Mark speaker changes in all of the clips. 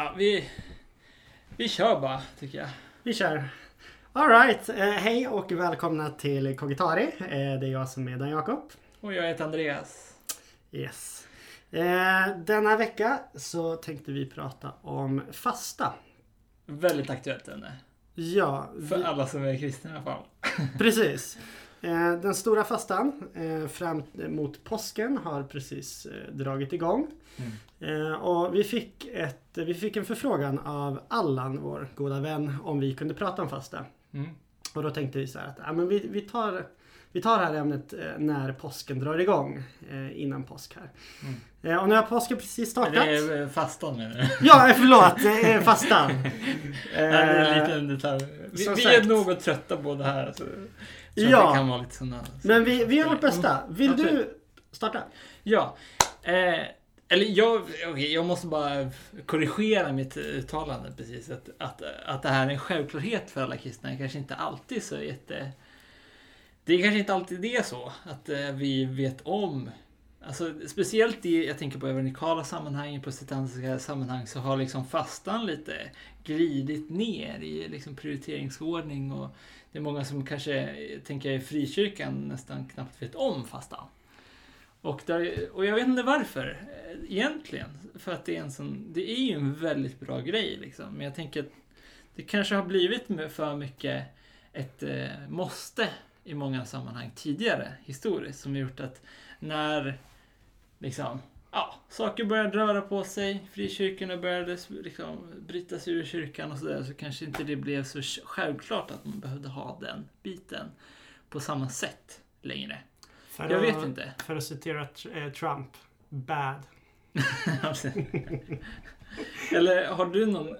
Speaker 1: Ja, vi, vi kör bara, tycker jag.
Speaker 2: Vi kör. Alright, eh, hej och välkomna till Kogitari. Eh, det är jag som är Dan Jakob.
Speaker 1: Och jag heter Andreas.
Speaker 2: Yes. Eh, denna vecka så tänkte vi prata om fasta.
Speaker 1: Väldigt aktuellt ämne.
Speaker 2: Ja,
Speaker 1: För
Speaker 2: vi,
Speaker 1: alla som är kristna i alla fall.
Speaker 2: precis. Eh, den stora fastan eh, fram mot påsken har precis eh, dragit igång.
Speaker 1: Mm.
Speaker 2: Och vi fick, ett, vi fick en förfrågan av Allan, vår goda vän, om vi kunde prata om fasta.
Speaker 1: Mm.
Speaker 2: Och då tänkte vi så här att ja, men vi, vi, tar, vi tar det här ämnet när påsken drar igång. Innan påsk här.
Speaker 1: Mm.
Speaker 2: Och nu har påsken precis startat.
Speaker 1: Det är fastan du?
Speaker 2: Ja, förlåt. Det fastan.
Speaker 1: Nej, det är en liten detalj. Vi, vi är något trötta båda här. Så så
Speaker 2: Ja.
Speaker 1: Det kan vara lite sådana.
Speaker 2: men vi, vi gör vårt bästa. Vill
Speaker 1: Absolut.
Speaker 2: du starta?
Speaker 1: Ja. Eh, eller jag, okej, jag måste bara korrigera mitt uttalande precis. Att, att, att det här är en självklarhet för alla kristna. Kanske inte alltid så jätte... Det är kanske inte alltid det så att eh, vi vet om. Alltså, speciellt i, jag tänker på evangelikala sammanhang, i protestantiska sammanhang, så har liksom fastan lite glidit ner i liksom prioriteringsordning och det är många som kanske, tänker jag, i frikyrkan nästan knappt vet om fastan. Och, där, och jag vet inte varför eh, egentligen. För att det är en sån, det är ju en väldigt bra grej liksom. Men jag tänker att det kanske har blivit för mycket ett eh, måste i många sammanhang tidigare historiskt. Som har gjort att när liksom, ja, saker började röra på sig, frikyrkorna började liksom bryta sig ur kyrkan och sådär. Så kanske inte det blev så självklart att man behövde ha den biten på samma sätt längre.
Speaker 2: För
Speaker 1: Jag
Speaker 2: att,
Speaker 1: vet inte.
Speaker 2: För att citera eh, Trump. Bad.
Speaker 1: Eller har du någon...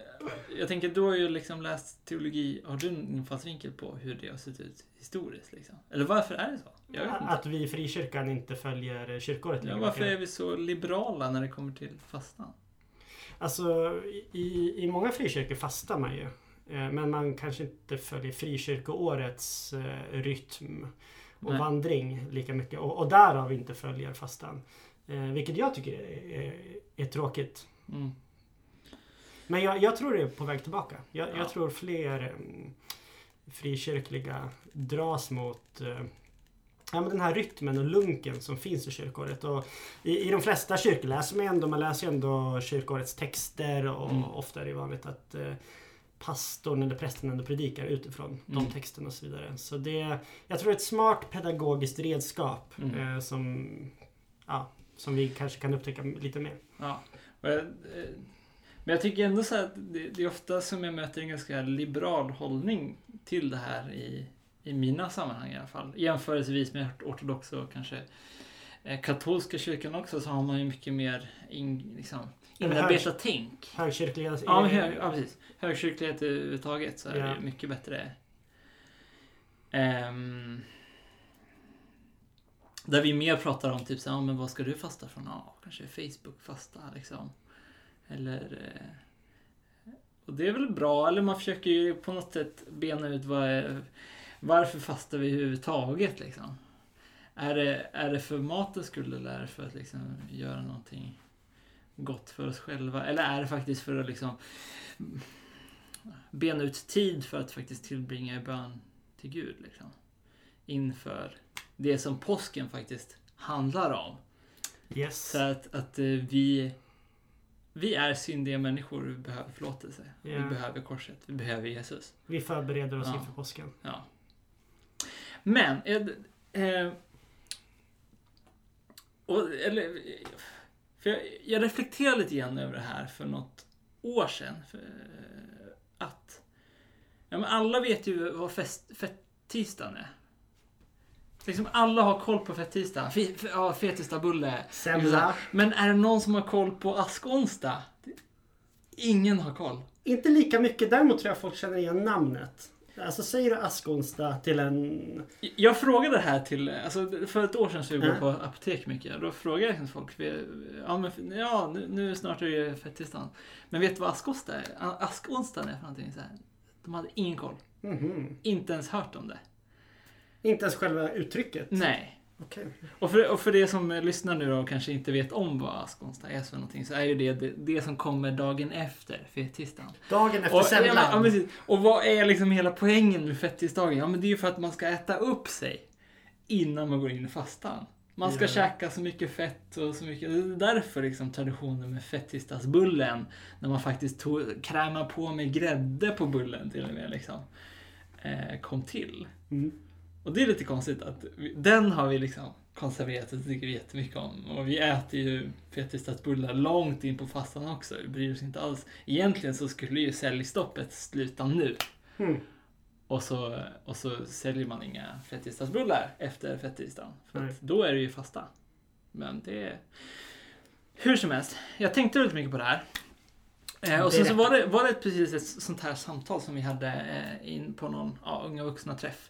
Speaker 1: Jag tänker, du har ju liksom läst teologi. Har du en infallsvinkel på hur det har sett ut historiskt? Liksom? Eller varför är det så?
Speaker 2: Att vi i frikyrkan inte följer kyrkåret
Speaker 1: Ja, varför är vi så liberala när det kommer till fastan?
Speaker 2: Alltså i, i många frikyrkor fastar man ju. Eh, Men man kanske inte följer frikyrkoårets eh, rytm och
Speaker 1: Nej.
Speaker 2: vandring lika mycket. Och, och därav inte följer fastan. Eh, vilket jag tycker är, är, är tråkigt.
Speaker 1: Mm.
Speaker 2: Men jag, jag tror det är på väg tillbaka. Jag,
Speaker 1: Ja.
Speaker 2: jag tror fler mm, frikyrkliga dras mot eh, Ja, men den här rytmen och lunken som finns i kyrkåret. Och i, I de flesta kyrkor läser man ändå, man läser ändå kyrkårets texter och
Speaker 1: Mm.
Speaker 2: ofta är det vanligt att eh, pastorn eller prästen ändå predikar utifrån de
Speaker 1: Mm.
Speaker 2: texterna och så vidare. Så det, jag tror det är ett smart pedagogiskt redskap
Speaker 1: Mm.
Speaker 2: eh, som, ja, som vi kanske kan upptäcka lite mer.
Speaker 1: Ja. Men jag tycker ändå så att det, det är ofta som jag möter en ganska liberal hållning till det här i, i mina sammanhang i alla fall. Jämförelsevis med ortodoxa och kanske eh, katolska kyrkan också så har man ju mycket mer in, liksom, inarbetat tänk.
Speaker 2: Högkyrkliga...
Speaker 1: Ja, hög, ja, precis. Högkyrklighet överhuvudtaget så är
Speaker 2: Ja.
Speaker 1: det mycket bättre. Ehm, där vi mer pratar om typ så här, men vad ska du fasta från? Ja, kanske Facebook-fasta liksom. Eller... eh, Och det är väl bra, eller man försöker ju på något sätt bena ut vad är, varför fastar vi överhuvudtaget liksom. Är det, är det för matens skull eller är det för att liksom göra någonting gott för oss själva? Eller är det faktiskt för att liksom bena ut tid för att faktiskt tillbringa i bön till Gud liksom. Inför det som påsken faktiskt handlar om.
Speaker 2: Yes.
Speaker 1: Så att, att eh, vi, vi är syndiga människor, vi behöver förlåtelse.
Speaker 2: Ja.
Speaker 1: Vi behöver korset, vi behöver Jesus.
Speaker 2: Vi förbereder oss
Speaker 1: Ja.
Speaker 2: inför påsken.
Speaker 1: Ja. Men, eh, eh, och, eller, för jag, jag reflekterade lite grann över det här för något år sedan. För, eh, att ja, men alla vet ju vad fest, fettisdagen är. Liksom alla har koll på fettisdagen. F, ja, fettisdagsbulle.
Speaker 2: Semla.
Speaker 1: Men är det någon som har koll på askonsdag? Ingen har koll.
Speaker 2: Inte lika mycket. Däremot tror jag folk känner igen namnet. Alltså säger du askonsdag till en...
Speaker 1: Jag frågade det här till, alltså för ett år sedan så jag går
Speaker 2: Ja.
Speaker 1: på apotek mycket. Då frågade jag liksom folk, ja, men, ja nu, nu snart är det fettisdagen. Men vet du vad askonsdag är? Askonsdagen är för någonting så här. De hade ingen koll.
Speaker 2: Mhm.
Speaker 1: Inte ens hört om det.
Speaker 2: Inte ens själva uttrycket.
Speaker 1: Nej.
Speaker 2: Okej.
Speaker 1: Och för, och för det som lyssnar nu då och kanske inte vet om vad askonsdag är för någonting så är ju det det, det som kommer dagen efter fettisdagen.
Speaker 2: Dagen efter
Speaker 1: Och, ja, men,
Speaker 2: semlan.
Speaker 1: precis. och vad är liksom hela poängen med fettisdagen? Ja men det är ju för att man ska äta upp sig innan man går in i fastan. Man ska
Speaker 2: Ja.
Speaker 1: käka så mycket fett och så mycket. Det är därför liksom traditionen med fettisdagsbullen, när man faktiskt tog, krämar på med grädde på bullen till och med, liksom, eh, kom till.
Speaker 2: Mm.
Speaker 1: Och det är lite konstigt att vi, den har vi liksom konserverat och tycker vi jättemycket om. Och vi äter ju fettisdagsbullar långt in på fastan också. Vi bryr oss inte alls. Egentligen så skulle ju säljstoppet sluta nu.
Speaker 2: Mm.
Speaker 1: Och så, och så säljer man inga fettisdagsbullar efter fettisdagen. För att då är det ju fasta. Men det är... Hur som helst, jag tänkte väldigt mycket på det här. Eh, och sen så var det, var det precis ett sånt här samtal som vi hade eh, in på någon ja, unga vuxna träff. Där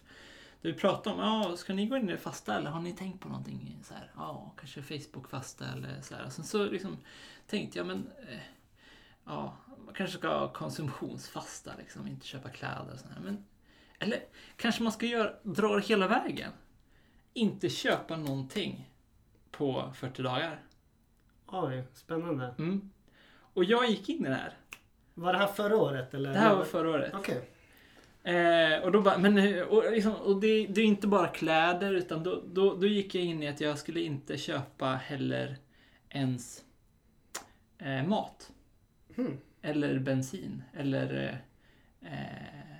Speaker 1: vi pratade om, ja, ska ni gå in i det fasta eller har ni tänkt på någonting så här? Ja, kanske Facebook-fasta eller så här. Och sen så liksom tänkte jag, men eh, ja, man kanske ska ha konsumtionsfasta liksom, inte köpa kläder och sådär. Men eller kanske man ska göra, dra det hela vägen. Inte köpa någonting på 40 dagar.
Speaker 2: Oj, spännande.
Speaker 1: Mm. Och jag gick in i det här.
Speaker 2: Var det här förra året? Eller?
Speaker 1: Det här var förra året.
Speaker 2: Okej.
Speaker 1: Eh, och då bara, men och, liksom, och det, det är inte bara kläder utan då, då, då gick jag in i att jag skulle inte köpa heller ens eh, mat.
Speaker 2: Hmm.
Speaker 1: Eller bensin. Eller eh, eh,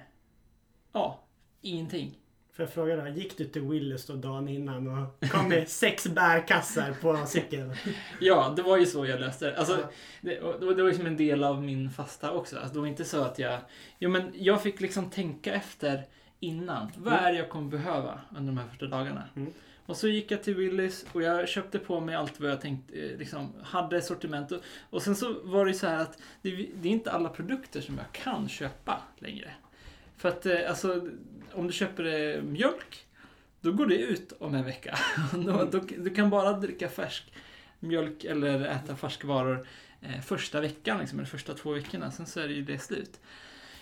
Speaker 1: ja, ingenting.
Speaker 2: Får jag fråga då, gick du till Willys då dagen innan och kom med sex bärkassar på cykeln?
Speaker 1: Ja, det var ju så jag löste. Alltså,
Speaker 2: Ja.
Speaker 1: det, det var det var liksom en del av min fasta också. Alltså, det var inte så att jag... Jo, men jag fick liksom tänka efter innan. Vad
Speaker 2: Mm.
Speaker 1: är det jag kommer behöva under de här första dagarna?
Speaker 2: Mm.
Speaker 1: Och så gick jag till Willys och jag köpte på mig allt vad jag tänkte, eh, liksom, hade sortiment. Och, och sen så var det ju så här att det, det är inte alla produkter som jag kan köpa längre. För att eh, alltså, om du köper eh, mjölk, då går det ut om en vecka. då, då, du kan bara dricka färsk mjölk eller äta färskvaror eh, första veckan, liksom, eller första två veckorna. Sen så är det ju det slut.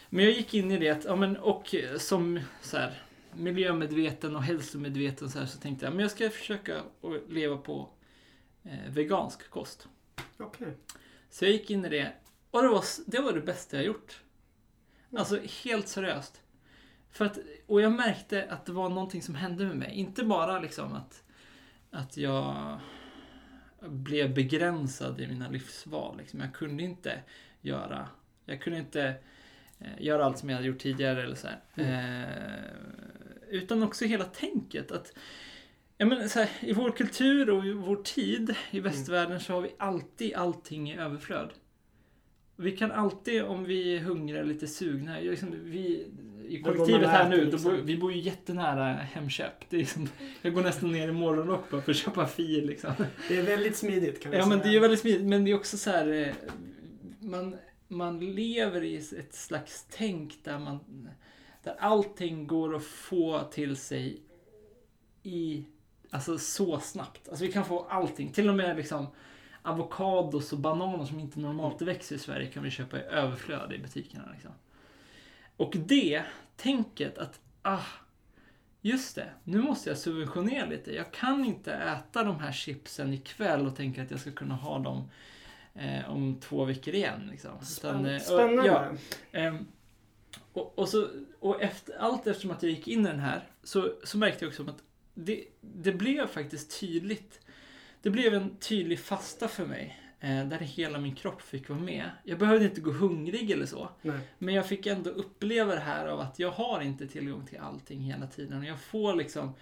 Speaker 1: Men jag gick in i det, att, ja, men, och eh, som så här, miljömedveten och hälsomedveten så, här, så tänkte jag men jag ska försöka att leva på eh, vegansk kost.
Speaker 2: Okej.
Speaker 1: Så jag gick in i det och det var, det var det bästa jag gjort. Alltså helt seriöst. För att, och jag märkte att det var någonting som hände med mig. Inte bara liksom att, att jag blev begränsad i mina livsval. Liksom. Jag kunde inte göra, jag kunde inte eh, göra allt som jag hade gjort tidigare eller så här. Eh, utan också hela tänket att Ja, men så här, I vår kultur och i vår tid i västvärlden så har vi alltid allting i överflöd. Vi kan alltid, om vi är hungriga eller lite sugna, liksom, vi, i kollektivet här
Speaker 2: äter,
Speaker 1: nu,
Speaker 2: liksom.
Speaker 1: bor, vi bor ju jättenära Hemköp. Det är liksom, jag går nästan ner i morgonrock bara för att köpa fil. Liksom.
Speaker 2: Det är väldigt smidigt kan vi
Speaker 1: Ja,
Speaker 2: säga.
Speaker 1: men det är väldigt smidigt, men det är också så här, eh, man, man lever i ett slags tänk där man, där allting går att få till sig i, alltså så snabbt. Alltså vi kan få allting, till och med liksom avokados och bananer som inte normalt växer i Sverige kan vi köpa i överflöd i butikerna. Liksom. Och det tänket att, ah, just det, nu måste jag subventionera lite. Jag kan inte äta de här chipsen ikväll och tänka att jag ska kunna ha dem eh, om två veckor igen. Liksom. Utan, eh, och-
Speaker 2: Spännande.
Speaker 1: ja, Ehm, och, och, så, och efter, allt eftersom att jag gick in i den här så, så märkte jag också att det, det blev faktiskt tydligt. Det blev en tydlig fasta för mig. Eh, där hela min kropp fick vara med. Jag behövde inte gå hungrig eller så.
Speaker 2: Nej.
Speaker 1: Men jag fick ändå uppleva det här av att jag har inte tillgång till allting hela tiden. Och jag får liksom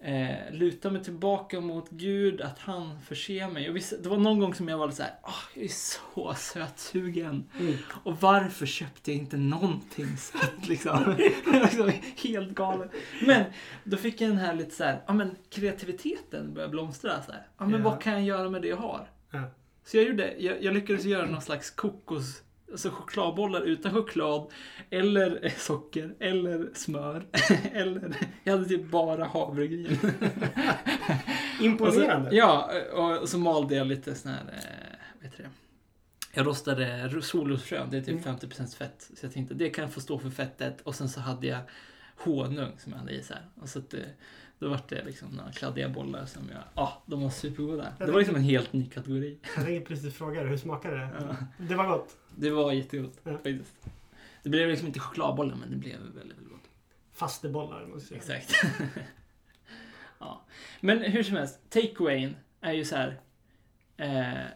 Speaker 1: eh, luta mig tillbaka mot Gud, att han förser mig. Och vissa, det var någon gång som jag var lite så här, "Åh, jag är så sötsugen.
Speaker 2: Mm.
Speaker 1: Och varför köpte jag inte någonting sött liksom? liksom helt galen. Men då fick jag den här lite så här, ja men kreativiteten började blomstra så här. Ja men
Speaker 2: Ja.
Speaker 1: vad kan jag göra med det jag har?
Speaker 2: Ja.
Speaker 1: Så jag gjorde, jag, jag lyckades göra någon slags kokos, alltså chokladbollar utan choklad, eller socker, eller smör, eller jag hade typ bara havregryn.
Speaker 2: Imponerande.
Speaker 1: Så, ja, och så malde jag lite sån här, eh, vad heter det? Jag rostade solrosfrön, det är typ
Speaker 2: Mm.
Speaker 1: 50% fett. Så jag tänkte det kan få stå för fettet. Och sen så hade jag honung som jag hade i så här. Och så att det, då var det liksom några kladdiga bollar som jag, ja, ah, de var supergoda. Det var liksom en helt ny kategori.
Speaker 2: Jag tänkte precis fråga dig, hur smakade det?
Speaker 1: Ja.
Speaker 2: Det var gott.
Speaker 1: Det var jättegott
Speaker 2: Ja.
Speaker 1: faktiskt. Det blev liksom inte chokladbollar men det blev väldigt, väldigt gott.
Speaker 2: Fastebollar måste jag säga.
Speaker 1: Exakt. ja. Men hur som helst, takeawayen är ju så här. Eh,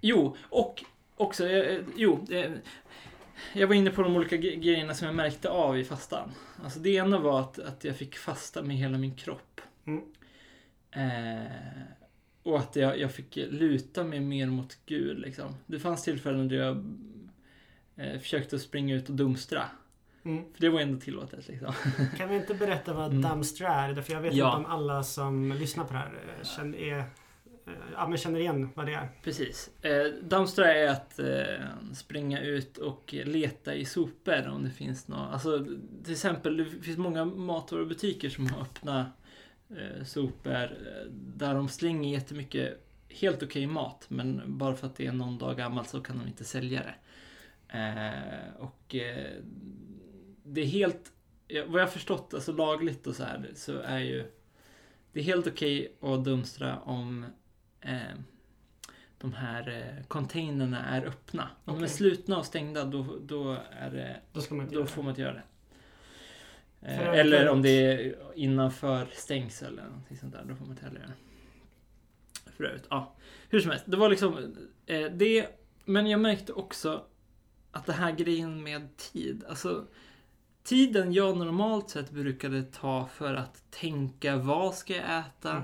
Speaker 1: jo, och också, eh, jo. Eh, jag var inne på de olika grejerna som jag märkte av i fastan. Alltså det ena var att, att jag fick fasta med hela min kropp.
Speaker 2: Mm.
Speaker 1: Eh, och att jag, jag fick luta mig mer mot Gud liksom. Det fanns tillfällen då jag eh, försökte springa ut och dumstra.
Speaker 2: Mm.
Speaker 1: För det var ändå tillåtet liksom.
Speaker 2: Kan vi inte berätta vad
Speaker 1: Mm.
Speaker 2: dumpster är? Därför jag vet
Speaker 1: Ja.
Speaker 2: inte om alla som lyssnar på det här eh, känner, är, ja, men känner igen vad det är.
Speaker 1: Precis. Eh, dumpstra är att eh, springa ut och leta i sopor om det finns något. Alltså till exempel, det finns många matvarubutiker som har öppna eh, sopor eh, där de slänger jättemycket helt okej mat men bara för att det är någon dag gammalt så kan de inte sälja det. Eh, och eh, det är helt, vad jag förstått, alltså lagligt och så här så är ju det är helt okej att dumstra om eh, de här eh, containrarna är öppna. Om de är slutna och stängda då, då, är det,
Speaker 2: Då
Speaker 1: då får man inte göra det. Eh, eller om det är innanför stängsel eller någonting sånt där, då får man inte heller göra det. För övrigt, ja. Hur som helst, det var liksom eh, det. Men jag märkte också att det här grejen med tid, alltså tiden jag normalt sett brukade ta för att tänka vad ska jag äta,
Speaker 2: Mm.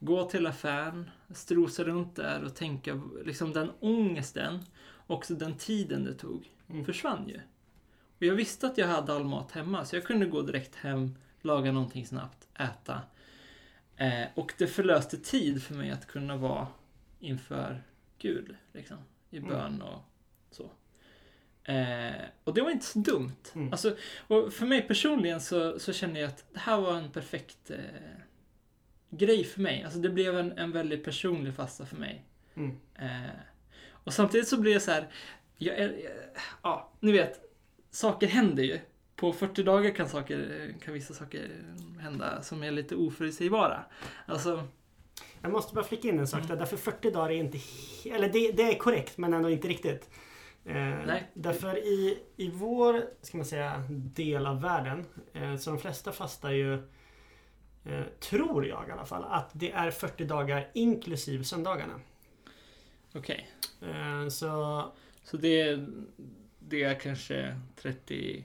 Speaker 1: gå till affären, strosa runt där och tänka, liksom den ångesten, också den tiden det tog,
Speaker 2: Mm.
Speaker 1: försvann ju. Och jag visste att jag hade all mat hemma, så jag kunde gå direkt hem, laga någonting snabbt, äta. Eh, och det förlöste tid för mig att kunna vara inför Gud, liksom, i
Speaker 2: Mm.
Speaker 1: bön och så. Eh, och det var inte så dumt.
Speaker 2: Mm.
Speaker 1: Alltså, och för mig personligen så, så känner jag att det här var en perfekt eh, grej för mig. Alltså det blev en, en väldigt personlig fasta för mig.
Speaker 2: Mm.
Speaker 1: Eh, och samtidigt så blir jag så här, jag är, ja, ni vet, saker händer ju. På 40 dagar kan, saker, kan vissa saker hända som är lite oförutsägbara. Alltså,
Speaker 2: Jag måste bara flika in en sak
Speaker 1: Mm.
Speaker 2: där. Därför 40 dagar är inte... Eller det, det är korrekt men ändå inte riktigt. Eh,
Speaker 1: Nej.
Speaker 2: Därför i, i vår, ska man säga, del av världen. Eh, så de flesta fastar ju, tror jag i alla fall, att det är 40 dagar inklusive söndagarna.
Speaker 1: okej.
Speaker 2: Eh, så
Speaker 1: Så det, det är kanske 35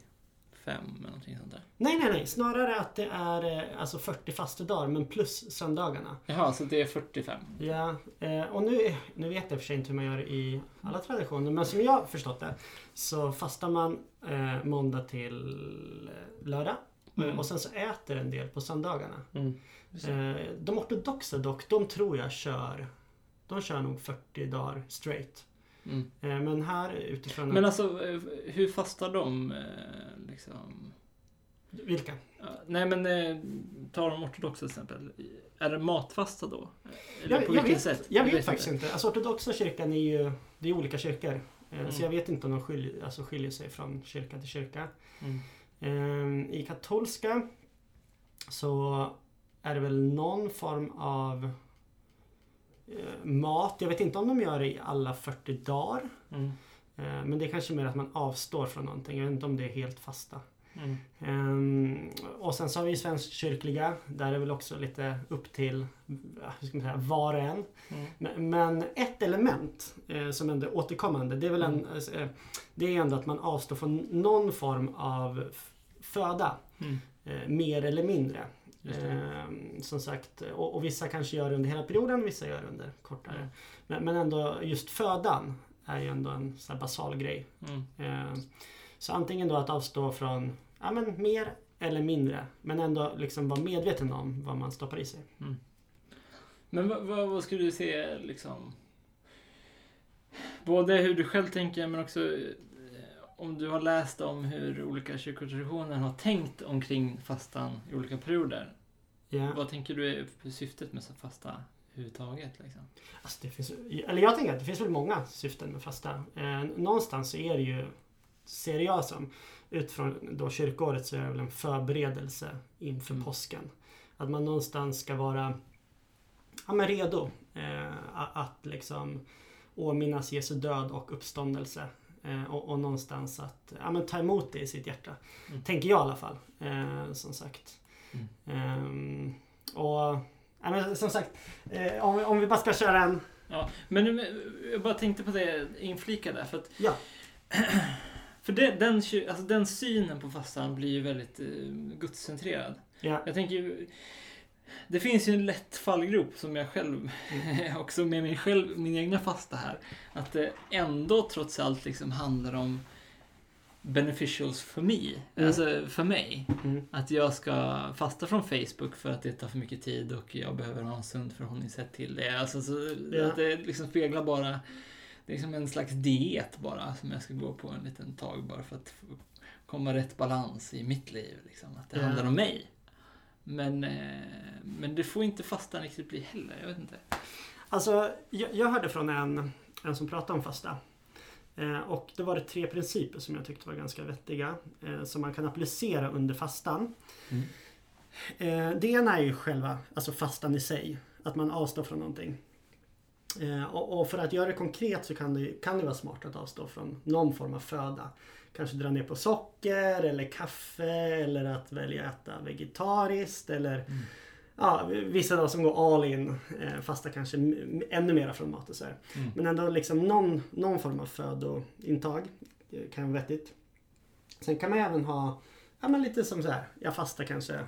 Speaker 1: eller någonting sånt där.
Speaker 2: nej, nej, nej. Snarare att det är eh, alltså 40 fastedagar men plus söndagarna.
Speaker 1: Jaha, så det är 45.
Speaker 2: Ja, eh, och nu, nu vet jag för sig inte hur man gör i alla traditioner, men som jag förstått det så fastar man eh, måndag till eh, lördag
Speaker 1: Mm.
Speaker 2: och sen så äter en del på söndagarna.
Speaker 1: Mm.
Speaker 2: Eh, de ortodoxa dock, de tror jag kör de kör nog 40 dagar straight.
Speaker 1: Mm.
Speaker 2: Eh, men här utifrån...
Speaker 1: Men alltså, eh, hur fastar de? Liksom?
Speaker 2: Vilka?
Speaker 1: Nej men, ta de ortodoxa till exempel. Är det matfasta då? Eller
Speaker 2: Jag,
Speaker 1: på
Speaker 2: jag,
Speaker 1: vilket
Speaker 2: vet,
Speaker 1: sätt?
Speaker 2: jag vet faktiskt inte. Alltså ortodoxa kyrkan är ju det är olika kyrkor. Eh,
Speaker 1: Mm.
Speaker 2: Så jag vet inte om de skiljer, alltså skiljer sig från kyrka till kyrka.
Speaker 1: Mm.
Speaker 2: Ehm, I katolska så är det väl någon form av eh, mat. Jag vet inte om de gör det i alla 40 dagar.
Speaker 1: Mm.
Speaker 2: Eh, men det är kanske mer att man avstår från någonting. Jag vet inte om det är helt fasta.
Speaker 1: Mm.
Speaker 2: Ehm, och sen så har vi svenskkyrkliga. Där är det väl också lite upp till hur ska man säga, var och en.
Speaker 1: Mm.
Speaker 2: Men, men ett element eh, som ändå är återkommande. Det är väl en, eh, det är ändå att man avstår från någon form av föda.
Speaker 1: Mm.
Speaker 2: Eh, mer eller mindre. Ehm, som sagt, och, och vissa kanske gör det under hela perioden, vissa gör det under kortare.
Speaker 1: Mm.
Speaker 2: Men, men ändå just födan är ju ändå en så basal grej.
Speaker 1: Mm.
Speaker 2: Ehm, så antingen då att avstå från ja, men mer eller mindre. Men ändå liksom vara medveten om vad man stoppar i sig.
Speaker 1: Men vad, vad, vad skulle du se liksom? Både hur du själv tänker men också eh, om du har läst om hur olika kyrkotraditioner har tänkt omkring fastan i olika perioder.
Speaker 2: Ja.
Speaker 1: Vad tänker du är syftet med fasta överhuvudtaget? Liksom?
Speaker 2: Alltså det finns, eller jag tänker att det finns väl många syften med fasta. Eh, någonstans så är det ju ser jag som. Utifrån då kyrkåret så är det väl en förberedelse inför
Speaker 1: Mm.
Speaker 2: påsken. Att man någonstans ska vara ja, men redo eh, att liksom åminnas Jesu död och uppståndelse. Eh, och, och någonstans att ja, men ta emot det i sitt hjärta.
Speaker 1: Mm.
Speaker 2: Tänker jag i alla fall. Eh, som sagt.
Speaker 1: Mm.
Speaker 2: Ehm, och ja, men som sagt, eh, om, vi- om vi bara ska köra en...
Speaker 1: Ja, men nu- jag bara tänkte på det inflika där. För, att,
Speaker 2: Ja.
Speaker 1: för det, den, alltså den synen på fastan blir ju väldigt eh, gudscentrerad.
Speaker 2: Ja,
Speaker 1: Jag tänker ju, det finns ju en lätt fallgrop som jag själv, också med min, själv, min egna fasta här. Att det ändå trots allt liksom handlar om beneficials för mig.
Speaker 2: Mm.
Speaker 1: Alltså för mig.
Speaker 2: mm,
Speaker 1: Att jag ska fasta från Facebook för att det tar för mycket tid och jag behöver ha en sund förhållningssätt till det. Alltså så,
Speaker 2: Ja.
Speaker 1: att det liksom speglar bara, det är som en slags diet bara som jag ska gå på en liten tag bara för att komma rätt balans i mitt liv. Liksom. Att det
Speaker 2: Ja.
Speaker 1: handlar om mig. Men, eh, men det får inte fastan riktigt bli heller, jag vet inte.
Speaker 2: Alltså, jag, jag hörde från en, en som pratade om fasta. Eh, och då var det tre principer som jag tyckte var ganska vettiga. Eh, som man kan applicera under fastan.
Speaker 1: Mm.
Speaker 2: Eh, det ena är ju själva alltså fastan i sig. Att man avstår från någonting. Eh, och, för att göra det konkret så kan det, kan det vara smart att avstå från någon form av föda. Kanske dra ner på socker eller kaffe eller att välja att äta vegetariskt eller
Speaker 1: Mm.
Speaker 2: Ja, vissa då som går all in eh, fasta kanske ännu mera från mat och så.
Speaker 1: Mm.
Speaker 2: Men ändå liksom någon, någon form av födointag eh, kan vara vettigt. Sen kan man även ha ja, men lite som så här. Jag fastar kanske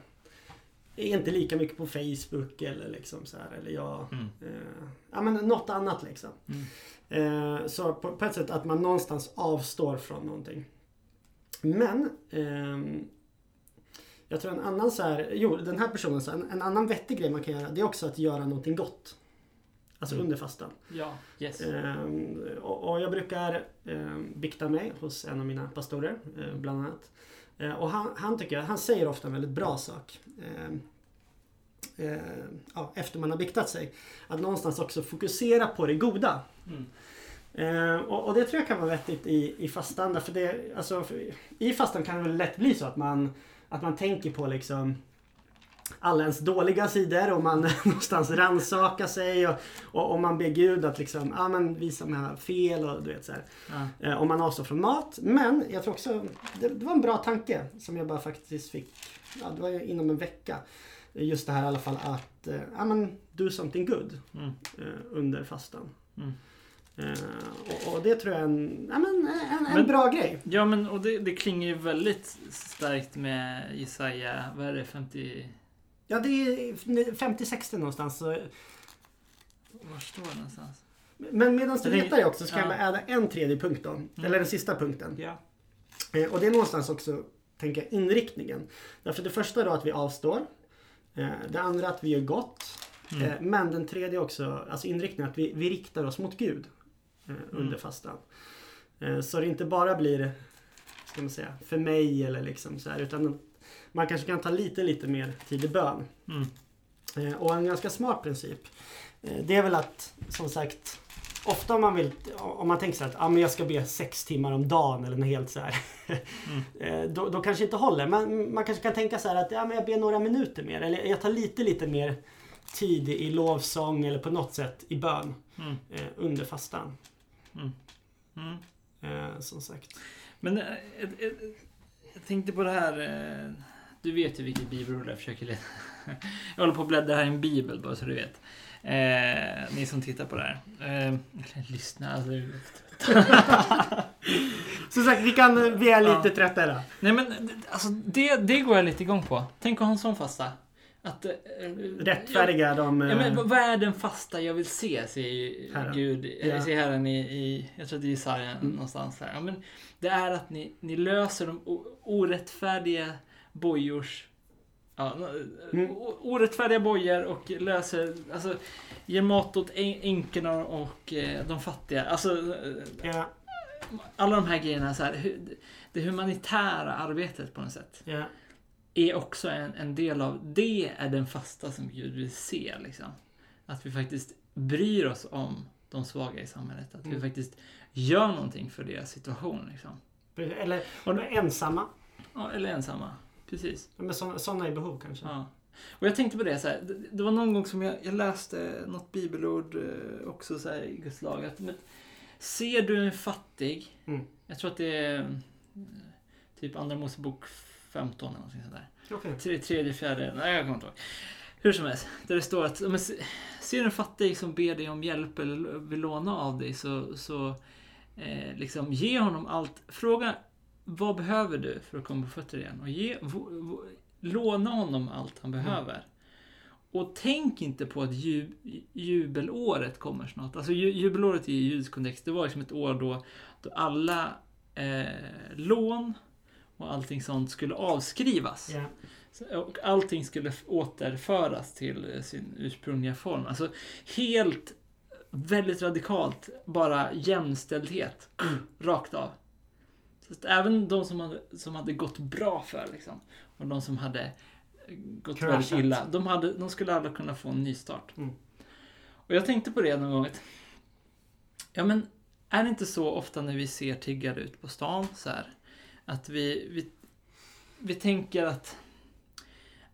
Speaker 2: är inte lika mycket på Facebook eller liksom så här. Eller jag,
Speaker 1: Mm.
Speaker 2: eh, ja men något annat liksom.
Speaker 1: Mm.
Speaker 2: Eh, så på, på ett sätt att man någonstans avstår från någonting. Men ehm, jag tror en annan så här, jo den här personen, så en, en annan vettig grej man kan göra det är också att göra någonting gott. Alltså
Speaker 1: Mm.
Speaker 2: under fastan.
Speaker 1: Ja, yes.
Speaker 2: Ehm, och, och jag brukar um, bikta mig hos en av mina pastorer, eh, bland annat. Eh, och han, han tycker, han säger ofta en väldigt bra sak. Ehm, eh, ja, efter man har biktat sig. Att någonstans också fokusera på det goda.
Speaker 1: Mm.
Speaker 2: Eh, och, och det tror jag kan vara vettigt i, i fastan. Därför det, alltså, för, I fastan kan det väl lätt bli så att man, att man tänker på liksom alla ens dåliga sidor och man någonstans rannsakar sig och, och, och man ber Gud att liksom, ah, men visa mig här fel och du vet så här.
Speaker 1: Ja.
Speaker 2: Eh, om man avstår från mat. Men jag tror också, det, det var en bra tanke som jag bara faktiskt fick, ja, det var ju inom en vecka. Just det här i alla fall att, eh, ja men do something good
Speaker 1: Mm.
Speaker 2: eh, under fastan.
Speaker 1: Mm.
Speaker 2: Eh, och, och det tror jag är en, ja, men, en, en
Speaker 1: Men-
Speaker 2: bra grej.
Speaker 1: Ja, men och det, det klingar ju väldigt starkt med Jesaja, vad är det, 50...
Speaker 2: Ja, det är 50-60 någonstans. Så,
Speaker 1: Var står det någonstans?
Speaker 2: men medan du letar det också så kan
Speaker 1: ja.
Speaker 2: jag adda en tredje punkt då. Eller den sista punkten.
Speaker 1: Ja.
Speaker 2: Eh, och det är någonstans också, tänker jag, inriktningen. Därför det första då att vi avstår. Eh, det andra att vi gör gott.
Speaker 1: Mm.
Speaker 2: Eh, men den tredje också, alltså inriktningen att vi, vi riktar oss mot Gud. Under
Speaker 1: Mm.
Speaker 2: fastan. Så det inte bara blir, ska man säga, för mig eller liksom så här. Utan man kanske kan ta lite, lite mer tid i bön.
Speaker 1: Mm.
Speaker 2: Eh, Och en ganska smart princip. eh, Det är väl att, som sagt, ofta om man vill, om man tänker så att ah, men jag ska be sex timmar om dagen eller något helt så här. eh, då, då kanske inte håller. Man, man kanske kan tänka så här att ja, men jag ber några minuter mer. Eller jag tar lite, lite mer tid i lovsång eller på något sätt i bön
Speaker 1: Mm.
Speaker 2: eh, under fastan.
Speaker 1: Mm.
Speaker 2: Eh, som sagt.
Speaker 1: Men eh, jag tänkte på det här. Eh, Du vet ju vilket bibelord jag försöker leta. Jag håller på att bläddra här i en bibel bara så du vet. Eh, ni som tittar på det här. Eh, eller lyssna. Alltså,
Speaker 2: Som sagt, vi, kan, vi är lite
Speaker 1: Ja.
Speaker 2: trötta idag.
Speaker 1: nej men alltså, det, det går jag lite igång på. Tänk att ha en sån fasta. Att, eh,
Speaker 2: Rättfärdiga de...
Speaker 1: Ja,
Speaker 2: eh,
Speaker 1: men vad- vad är den fasta jag vill se, säger
Speaker 2: Herren.
Speaker 1: Gud.
Speaker 2: Ja.
Speaker 1: Ja. Säger Herren i, i, jag tror att det är Jesaja
Speaker 2: Mm.
Speaker 1: någonstans här. Ja, men det är att ni, ni löser de orättfärdiga bojors Ja,
Speaker 2: Mm.
Speaker 1: orättfärdiga bojor och löser, alltså ger mat åt än- änkorna och eh, de fattiga. Alltså
Speaker 2: ja,
Speaker 1: alla de här grejerna, så här, det humanitära arbetet på något sätt
Speaker 2: ja,
Speaker 1: är också en, en del av, det är den fasta som Gud vill se. Liksom. Att vi faktiskt bryr oss om de svaga i samhället. Att vi
Speaker 2: Mm.
Speaker 1: faktiskt gör någonting för deras situation. Liksom.
Speaker 2: Eller
Speaker 1: Och-
Speaker 2: ensamma.
Speaker 1: Ja, eller ensamma. Precis.
Speaker 2: Men så, sådana i behov kanske.
Speaker 1: Ja. Och jag tänkte på det så här, det, det var någon gång som jag, jag läste något bibelord eh, också så här i Guds lag. Att, men, ser du en fattig,
Speaker 2: Mm.
Speaker 1: jag tror att det är eh, typ Andra Mosebok 15 eller någonting sånt där.
Speaker 2: Okej.
Speaker 1: Tre, tredje, fjärde, nej jag kommer inte ihåg. Hur som helst, där det står att men, se- ser du en fattig som ber dig om hjälp eller vill låna av dig så, så eh, liksom ge honom allt. Fråga vad behöver du för att komma på fötter igen? Och ge, låna honom allt han behöver. Och tänk inte på att ju, jubelåret kommer snart. Alltså ju, jubelåret i judisk kontext, det var liksom ett år då, då alla eh, lån och allting sånt skulle avskrivas. Så- Och allting skulle återföras till eh, sin ursprungliga form. Alltså helt, väldigt radikalt, bara jämställdhet. Rakt av. Så att även de som hade, som hade gått bra för liksom, och de som hade eh, gått väldigt
Speaker 2: Kraschat.
Speaker 1: illa, de, hade, de skulle alla kunna få en nystart.
Speaker 2: Mm.
Speaker 1: Och jag tänkte på det någon gång. Ja men, är det inte så ofta när vi ser tiggare ut på stan så här, att vi, vi, vi tänker att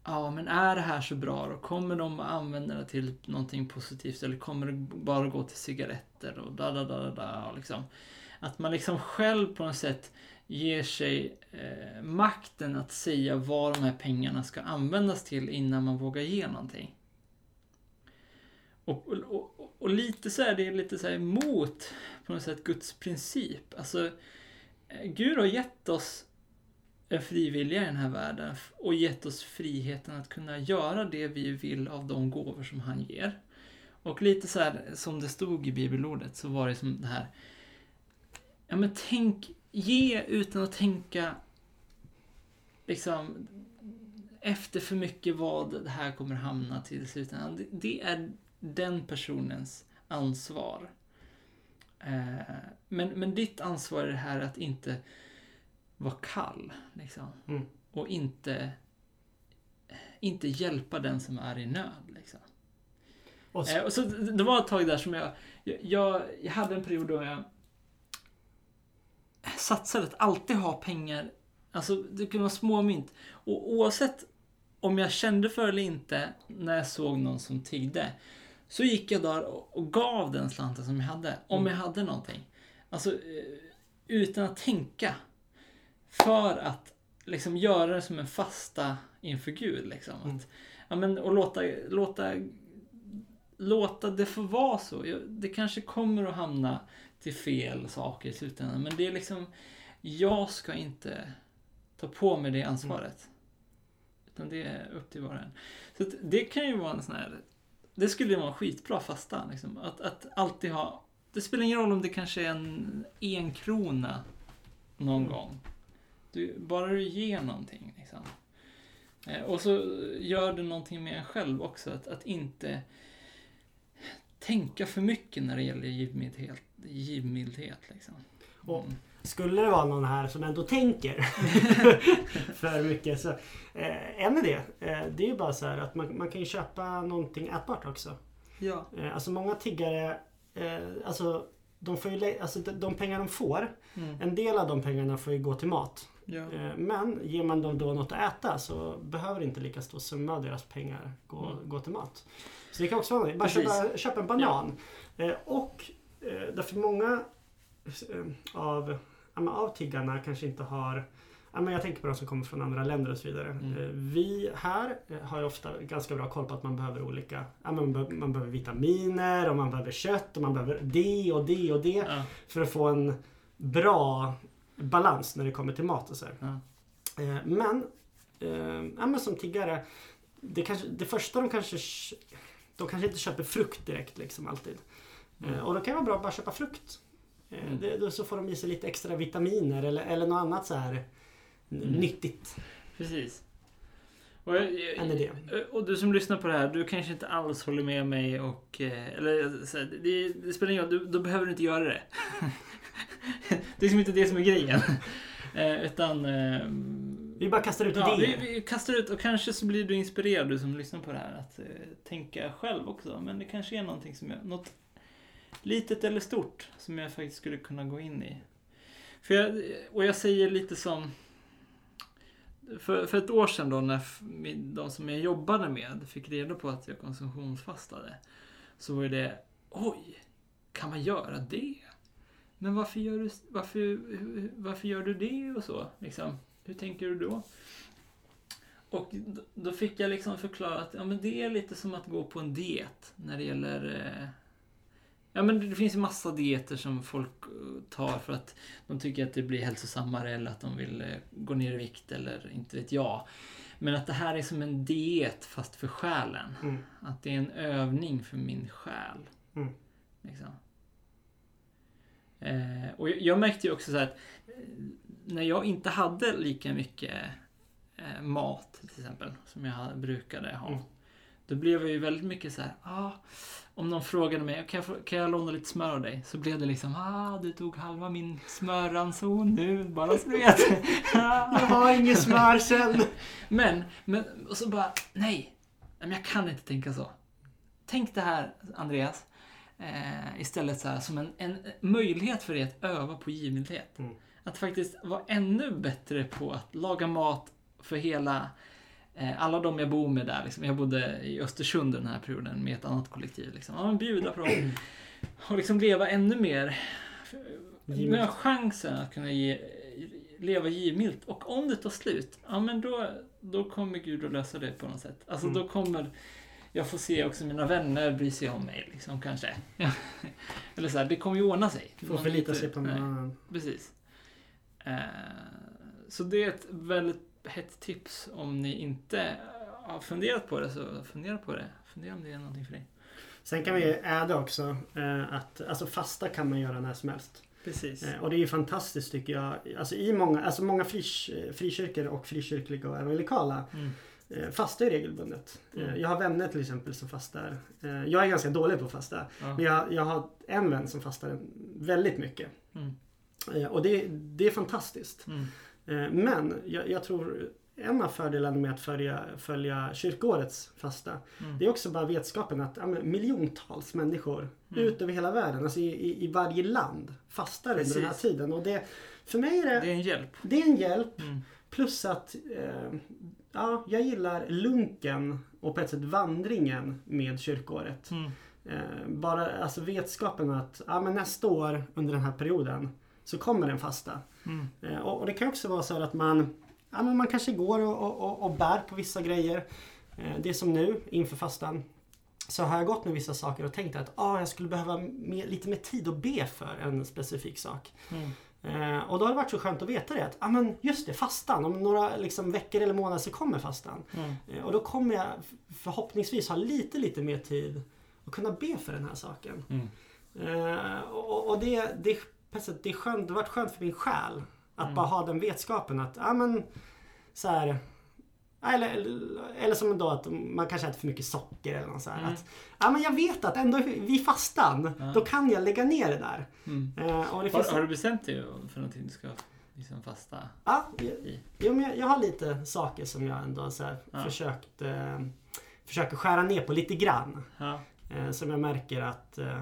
Speaker 1: Ja, men är det här så bra då? Kommer de att använda det till någonting positivt eller kommer det bara gå till cigaretter och da da da da, da liksom. Att man liksom själv på något sätt ger sig eh, makten att säga vad de här pengarna ska användas till innan man vågar ge någonting. Och, och, och, och lite så är det lite så här emot på något sätt Guds princip. Alltså, eh, Gud har gett oss en frivilliga i den här världen och gett oss friheten att kunna göra det vi vill av de gåvor som han ger. Och lite så här som det stod i bibelordet så var det som det här Ja men tänk, ge utan att tänka liksom efter för mycket vad det här kommer hamna till slutändan. Det, det är den personens ansvar. Eh, men, men ditt ansvar är det här att inte vara kall. Liksom.
Speaker 2: Mm.
Speaker 1: Och inte, inte hjälpa den som är i nöd. Liksom.
Speaker 2: Och så,
Speaker 1: Eh, och så, det var ett tag där som jag, jag, jag, jag hade en period då jag satsade att alltid ha pengar. Alltså det kunde vara små mynt. Och oavsett om jag kände för eller inte när jag såg någon som tiggde. Så gick jag där och, gav den slanten som jag hade. Om
Speaker 2: Mm.
Speaker 1: jag hade någonting. Alltså eh, utan att tänka. För att liksom göra det som en fasta inför Gud. Liksom.
Speaker 2: Mm.
Speaker 1: Att, ja, men, och låta, låta, låta det få vara så. Det kanske kommer att hamna till fel saker i slutändan. Men det är liksom, jag ska inte ta på mig det ansvaret. Utan det är upp till var och en. Så det kan ju vara en sån här, det skulle ju vara en skitbra fasta. Liksom. Att, att alltid ha, det spelar ingen roll om det kanske är en en krona någon
Speaker 2: Mm.
Speaker 1: gång. Du, bara du ger någonting. Liksom. Eh, och så gör du någonting med en själv också. Att, att inte tänka för mycket när det gäller givmildhet. Givmildhet liksom.
Speaker 2: Och-
Speaker 1: Mm.
Speaker 2: skulle det vara någon här som ändå tänker för mycket så eh, en idé. Eh, det är ju bara så här att man, man kan ju köpa någonting ätbart också.
Speaker 1: Ja.
Speaker 2: Eh, alltså många tiggare, eh, alltså de, får ju, alltså de, de pengar de får,
Speaker 1: Mm.
Speaker 2: en del av de pengarna får ju gå till mat.
Speaker 1: ja.
Speaker 2: Eh, men ger man dem då något att äta så behöver inte lika stor summa av deras pengar gå,
Speaker 1: Mm.
Speaker 2: gå till mat. Så det kan också vara Bara köpa, köpa en banan. Eh, och därför många eh, av, av tiggarna kanske inte har men jag tänker på de som kommer från andra länder och så vidare.
Speaker 1: Mm.
Speaker 2: Eh, Vi här eh, har ju ofta ganska bra koll på att man behöver olika... Man, be- man behöver vitaminer och man behöver kött och man behöver det och det och det.
Speaker 1: Ja.
Speaker 2: För att få en bra balans när det kommer till mat och så här.
Speaker 1: Ja.
Speaker 2: Eh, Men, eh, ja, men som tiggare, det, kanske, det första de kanske... De kanske inte köper frukt direkt liksom alltid.
Speaker 1: Mm.
Speaker 2: Eh, Och då kan det vara bra att bara köpa frukt. Eh,
Speaker 1: Mm.
Speaker 2: Det, då så får de i sig lite extra vitaminer eller, eller något annat så här
Speaker 1: Mm.
Speaker 2: nyttigt.
Speaker 1: Precis. Och, jag,
Speaker 2: En idé.
Speaker 1: och du som lyssnar på det här, du kanske inte alls håller med mig och... eh, Eller så här, det, det spelar ingen roll, du, då behöver du inte göra det. det är liksom inte det som är grejen. Eh, utan... eh,
Speaker 2: Vi bara kastar ut
Speaker 1: Ja, vi,
Speaker 2: idéer.
Speaker 1: vi kastar ut och kanske så blir du inspirerad du som lyssnar på det här att eh, tänka själv också. Men det kanske är någonting som jag, något litet eller stort som jag faktiskt skulle kunna gå in i. För jag, och jag säger lite som... För, för ett år sedan då när de som jag jobbade med fick reda på att jag konsumtionsfastade. Så var det, oj, kan man göra det? Men varför gör du, varför, varför gör du det och så? Liksom, hur tänker du då? Och då fick jag liksom förklara att ja, men det är lite som att gå på en diet när det gäller eh, Ja men det finns ju massa dieter som folk eh, tar för att de tycker att det blir hälsosammare eller att de vill eh, gå ner i vikt eller inte vet jag. Men att det här är som en diet fast för själen.
Speaker 2: Mm.
Speaker 1: Att det är en övning för min själ.
Speaker 2: Mm.
Speaker 1: Liksom. Eh, och jag, märkte ju också så här att eh, när jag inte hade lika mycket eh, mat till exempel som jag brukade ha.
Speaker 2: Mm.
Speaker 1: Då blev jag ju väldigt mycket så här, ah, om någon frågade mig, kan jag, få, kan jag låna lite smör av dig? Så blev det liksom, ah, du tog halva min smörranson nu, bara så du vet.
Speaker 2: Jag har inget smör sen.
Speaker 1: Men, men, och så bara, nej, men jag kan inte tänka så. Tänk det här, Andreas, eh, istället så här, som en, en möjlighet för dig att öva på givmildhet.
Speaker 2: Mm.
Speaker 1: Att faktiskt vara ännu bättre på att laga mat för hela, alla de jag bor med där. Liksom. Jag bodde i Östersund den här perioden med ett annat kollektiv. Liksom. Ja, men bjuda på dem. Och liksom leva ännu mer. Med chansen att kunna ge, leva givmilt. Och om det tar slut, ja men då, då kommer Gud att lösa det på något sätt. Alltså
Speaker 2: Mm.
Speaker 1: då kommer jag få se också mina vänner bry sig om mig, liksom kanske. Eller så här, det kommer ju ordna sig.
Speaker 2: Får förlita sig på någon annan.
Speaker 1: Precis. Eh, så det är ett väldigt hett tips om ni inte har funderat på det, så fundera på det. Fundera om det är någonting för dig.
Speaker 2: Sen kan vi äda också eh, att alltså fasta kan man göra när som helst.
Speaker 1: Precis.
Speaker 2: Eh, och det är ju fantastiskt tycker jag. Alltså i många, alltså många frikyrkor och frikyrkliga och evangelikala
Speaker 1: Mm.
Speaker 2: eh, fastar ju regelbundet.
Speaker 1: Mm.
Speaker 2: jag har vänner till exempel som fastar. Jag är ganska dålig på att fasta.
Speaker 1: Ja.
Speaker 2: Men jag, jag har en vän som fastar väldigt mycket.
Speaker 1: Mm.
Speaker 2: Och det, det är fantastiskt.
Speaker 1: Mm.
Speaker 2: Eh, men jag, jag tror en av fördelarna med att följa, följa kyrkårets fasta
Speaker 1: Mm.
Speaker 2: det är också bara vetskapen att ja, men miljontals människor
Speaker 1: Mm.
Speaker 2: ut över hela världen, alltså i, i, i varje land, fastar under den här
Speaker 1: Precis.
Speaker 2: tiden. Och det, för mig är det,
Speaker 1: Det är en hjälp.
Speaker 2: det är en hjälp.
Speaker 1: Mm.
Speaker 2: Plus att eh, ja, jag gillar lunken och på ett sätt vandringen med kyrkåret.
Speaker 1: Mm.
Speaker 2: Eh, bara alltså vetskapen att ja, men nästa år under den här perioden så kommer den fasta.
Speaker 1: Mm.
Speaker 2: Eh, och, och det kan också vara så att man, ja, men man kanske går och, och, och, bär på vissa grejer. Eh, det är som nu inför fastan. Så har jag gått med vissa saker och tänkt att ah, jag skulle behöva mer, lite mer tid att be för en specifik sak.
Speaker 1: Mm.
Speaker 2: Eh, och då har det varit så skönt att veta det. Att, ah, men just det, fastan. Om några liksom, veckor eller månader så kommer fastan.
Speaker 1: Mm.
Speaker 2: Eh, och då kommer jag förhoppningsvis ha lite, lite mer tid att kunna be för den här saken.
Speaker 1: Mm.
Speaker 2: Eh, och och det, det, på ett sätt, det, är skönt, det har varit skönt för min själ att
Speaker 1: Mm.
Speaker 2: bara ha den vetskapen att, ja men så här, eller, eller, eller som då att man kanske äter för mycket socker eller något så här.
Speaker 1: Mm.
Speaker 2: Att, ja men jag vet att ändå vid fastan,
Speaker 1: Ja.
Speaker 2: då kan jag lägga ner det där.
Speaker 1: Mm.
Speaker 2: Eh, och det
Speaker 1: Har,
Speaker 2: finns,
Speaker 1: har du bestämt dig för någonting du ska liksom fasta
Speaker 2: ja, jag,
Speaker 1: i?
Speaker 2: jo, men jag, jag har lite saker som jag ändå så här,
Speaker 1: Ja.
Speaker 2: försökt eh, försöker skära ner på lite grann.
Speaker 1: Ja.
Speaker 2: Eh, som jag märker att eh,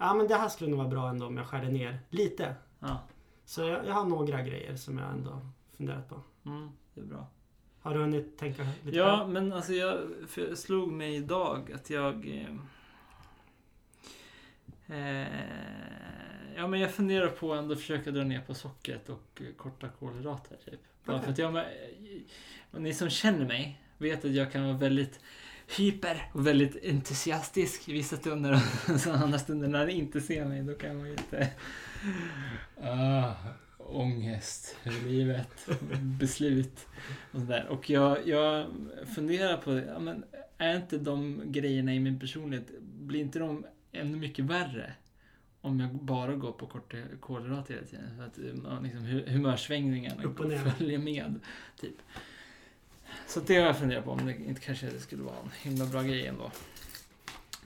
Speaker 2: Ja men det här skulle nog vara bra ändå om jag skärde ner lite.
Speaker 1: ja.
Speaker 2: Så jag, jag har några grejer som jag ändå funderat på.
Speaker 1: Mm, det är bra.
Speaker 2: Har du hunnit tänka lite?
Speaker 1: Ja,
Speaker 2: själv?
Speaker 1: men alltså jag slog mig idag att jag... Eh, eh, ja, men jag funderar på att ändå försöka dra ner på sockret och eh, korta kolhydrater. Typ. Bara
Speaker 2: Okej.
Speaker 1: för att jag... men, eh, ni som känner mig vet att jag kan vara väldigt hyper och väldigt entusiastisk i vissa stunder. Och så andra stunder när ni inte ser mig, då kan jag vara lite... Ah, ångest över livet, beslut och sådär. Och jag, jag funderar på, ja, men är inte de grejerna i min personlighet, blir inte de ännu mycket värre? Om jag bara går på korta kolhydrater hela tiden. Så att man liksom, hu- humörsvängningarna följer med. Typ. Så det har jag funderat på, om det inte kanske skulle vara en himla bra grej ändå.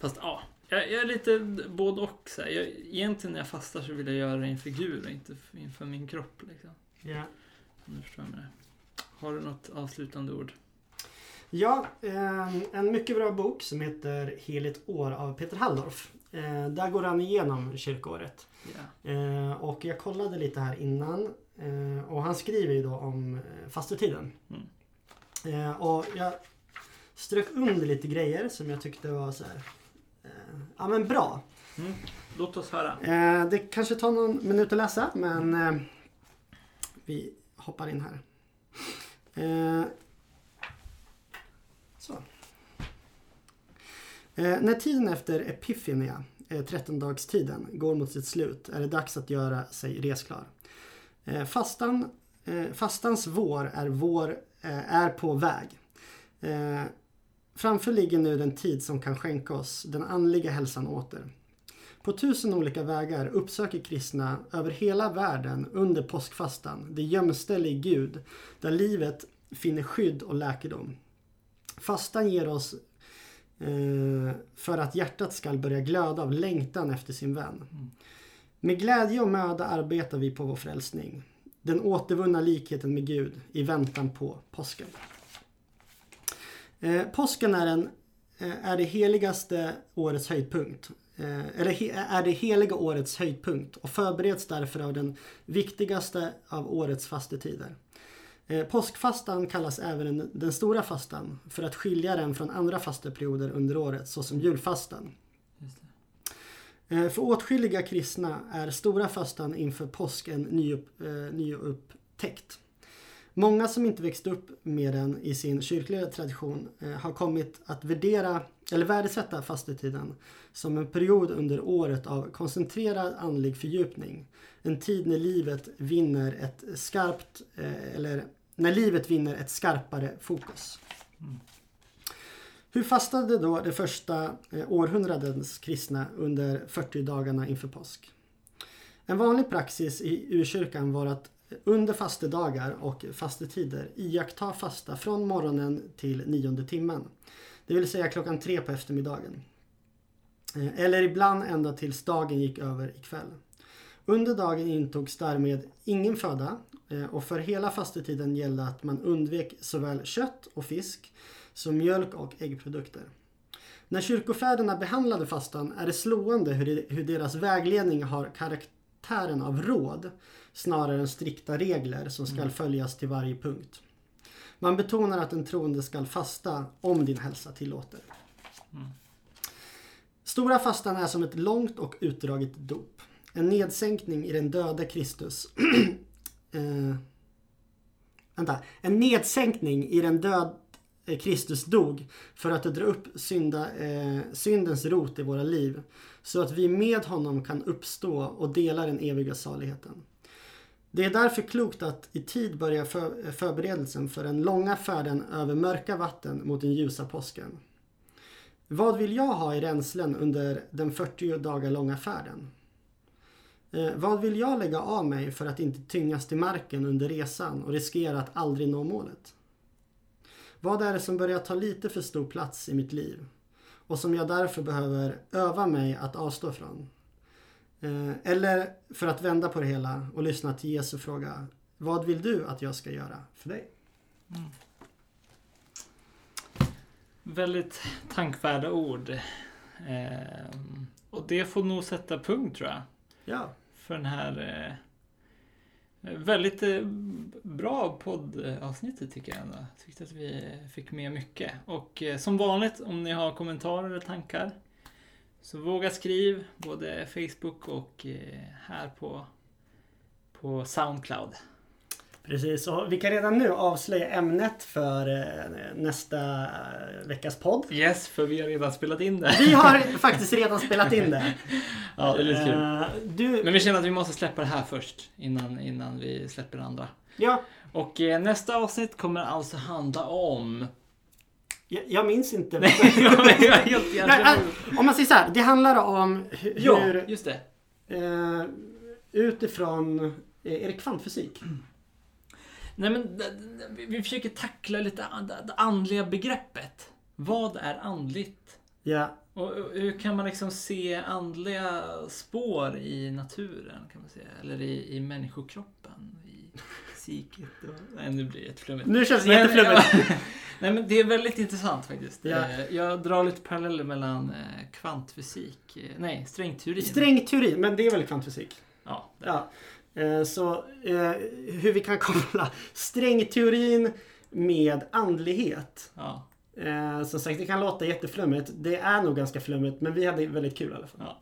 Speaker 1: Fast ja, jag, jag är lite både och. Så här. Jag, egentligen när jag fastar så vill jag göra det inför Gud och inte inför min kropp. Liksom.
Speaker 2: Ja.
Speaker 1: Om du förstår jag menar. Har du något avslutande ord?
Speaker 2: Ja, eh, en mycket bra bok som heter Heligt år av Peter Halldorf. Eh, där går han igenom kyrkåret.
Speaker 1: Ja.
Speaker 2: Eh, och jag kollade lite här innan. Eh, och han skriver ju då om eh, fastetiden.
Speaker 1: Mm.
Speaker 2: Eh, och jag strök under lite grejer som jag tyckte var så här. Eh, ja men bra.
Speaker 1: Mm. Låt oss höra.
Speaker 2: Eh, det kanske tar någon minut att läsa men eh, vi hoppar in här. Eh, så. Eh, när tiden efter Epifania, eh, 13-dagstiden, går mot sitt slut är det dags att göra sig resklar. Fastan, fastans vår är, vår, är på väg. Eh, framför ligger nu den tid som kan skänka oss den andliga hälsan åter. På tusen olika vägar uppsöker kristna över hela världen under påskfastan det gömställe i Gud där livet finner skydd och läkedom. Fastan ger oss eh, för att hjärtat ska börja glöda av längtan efter sin vän. Med glädje och möda arbetar vi på vår frälsning. Den återvunna likheten med Gud i väntan på påsken. Eh, påsken är, en, eh, är det heligaste årets höjdpunkt. Eh, eller he, är det heliga årets höjdpunkt och förbereds därför av den viktigaste av årets fastetider. Eh, påskfastan kallas även den, den stora fastan för att skilja den från andra fasteperioder under året såsom julfastan. Eh, för åtskilliga kristna är stora fastan inför påsk en nyupp, eh, nyupptäckt. Många som inte växt upp med den i sin kyrkliga tradition eh, har kommit att värdera eller värdesätta fastetiden som en period under året av koncentrerad andlig fördjupning. En tid när livet vinner ett skarpt eh, eller när livet vinner ett skarpare fokus. Mm. Hur fastade då de första eh, århundradens kristna under 40 dagarna inför påsk? En vanlig praxis i urkyrkan var att under fastedagar och fastetider iaktta fasta från morgonen till nionde timmen. Det vill säga klockan tre på eftermiddagen. Eh, eller ibland ända tills dagen gick över i kväll. Under dagen intogs därmed ingen föda eh, och för hela fastetiden gällde att man undvek såväl kött och fisk som mjölk och äggprodukter. När kyrkofäderna behandlade fastan är det slående hur, deras vägledning har karaktären av råd snarare än strikta regler som ska följas till varje punkt. Man betonar att en troende ska fasta om din hälsa tillåter. Stora fastan är som ett långt och utdraget dop. En nedsänkning i den döde Kristus. eh, vänta. En nedsänkning i den död Eh, Kristus dog för att dra upp synda, eh, syndens rot i våra liv. Så att vi med honom kan uppstå och dela den eviga saligheten. Det är därför klokt att i tid börja för, eh, förberedelsen för den långa färden över mörka vatten mot den ljusa påsken. Vad vill jag ha i ränslen under den 40 dagar långa färden? Eh, vad vill jag lägga av mig för att inte tyngas till marken under resan och riskera att aldrig nå målet? Vad är det som börjar ta lite för stor plats i mitt liv och som jag därför behöver öva mig att avstå från? Eh, eller för att vända på det hela och lyssna till Jesu fråga. Vad vill du att jag ska göra för dig?
Speaker 1: Väldigt tankvärda ord. Ehm, och det får nog sätta punkt tror jag.
Speaker 2: Ja,
Speaker 1: För den här eh, väldigt eh, bra poddavsnittet tycker jag ändå. Tyckte att vi fick med mycket. Och eh, som vanligt om ni har kommentarer eller tankar så våga skriv både Facebook och eh, här på, på Soundcloud
Speaker 2: precis. Och vi kan redan nu avslöja ämnet för eh, nästa eh, veckas podd.
Speaker 1: Yes, för vi har redan spelat in det.
Speaker 2: Vi har faktiskt redan spelat in det.
Speaker 1: Ja, det är lite kul.
Speaker 2: Eh, Du,
Speaker 1: Men vi känner att vi måste släppa det här först innan, innan vi släpper det andra.
Speaker 2: ja,
Speaker 1: Och eh, nästa avsnitt kommer alltså handla om...
Speaker 2: jag, jag minns inte.
Speaker 1: Nej, jag
Speaker 2: Nej, om man säger så här, det handlar om hu-
Speaker 1: Ja,
Speaker 2: hur
Speaker 1: just det.
Speaker 2: eh, utifrån, är det kvantfysik?
Speaker 1: Nej, men vi- försöker tackla lite det andliga begreppet. Vad är andligt?
Speaker 2: Ja,
Speaker 1: Och hur kan man liksom se andliga spår i naturen? kan man säga Eller i, i människokroppen? I kvantfysiket och... Nej, nu blir det jätteflummigt.
Speaker 2: Nu känns det
Speaker 1: Men-
Speaker 2: jätteflummigt.
Speaker 1: Nej men det är väldigt intressant faktiskt.
Speaker 2: Ja.
Speaker 1: Eh, Jag drar lite paralleller mellan eh, kvantfysik, eh, nej strängteorin.
Speaker 2: Strängteori, men det är väl kvantfysik?
Speaker 1: Ja, det-
Speaker 2: Ja. Eh, Så eh, hur vi kan koppla strängteorin med andlighet.
Speaker 1: ja,
Speaker 2: Eh, som sagt, det kan låta jätteflummigt. Det är nog ganska flummigt, men vi hade väldigt kul i alla fall.
Speaker 1: ja.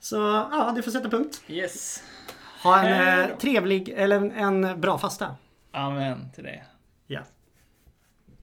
Speaker 2: Så ja, du får sätta punkt.
Speaker 1: Yes.
Speaker 2: Ha en trevlig, eller en, en bra fasta.
Speaker 1: Amen till det.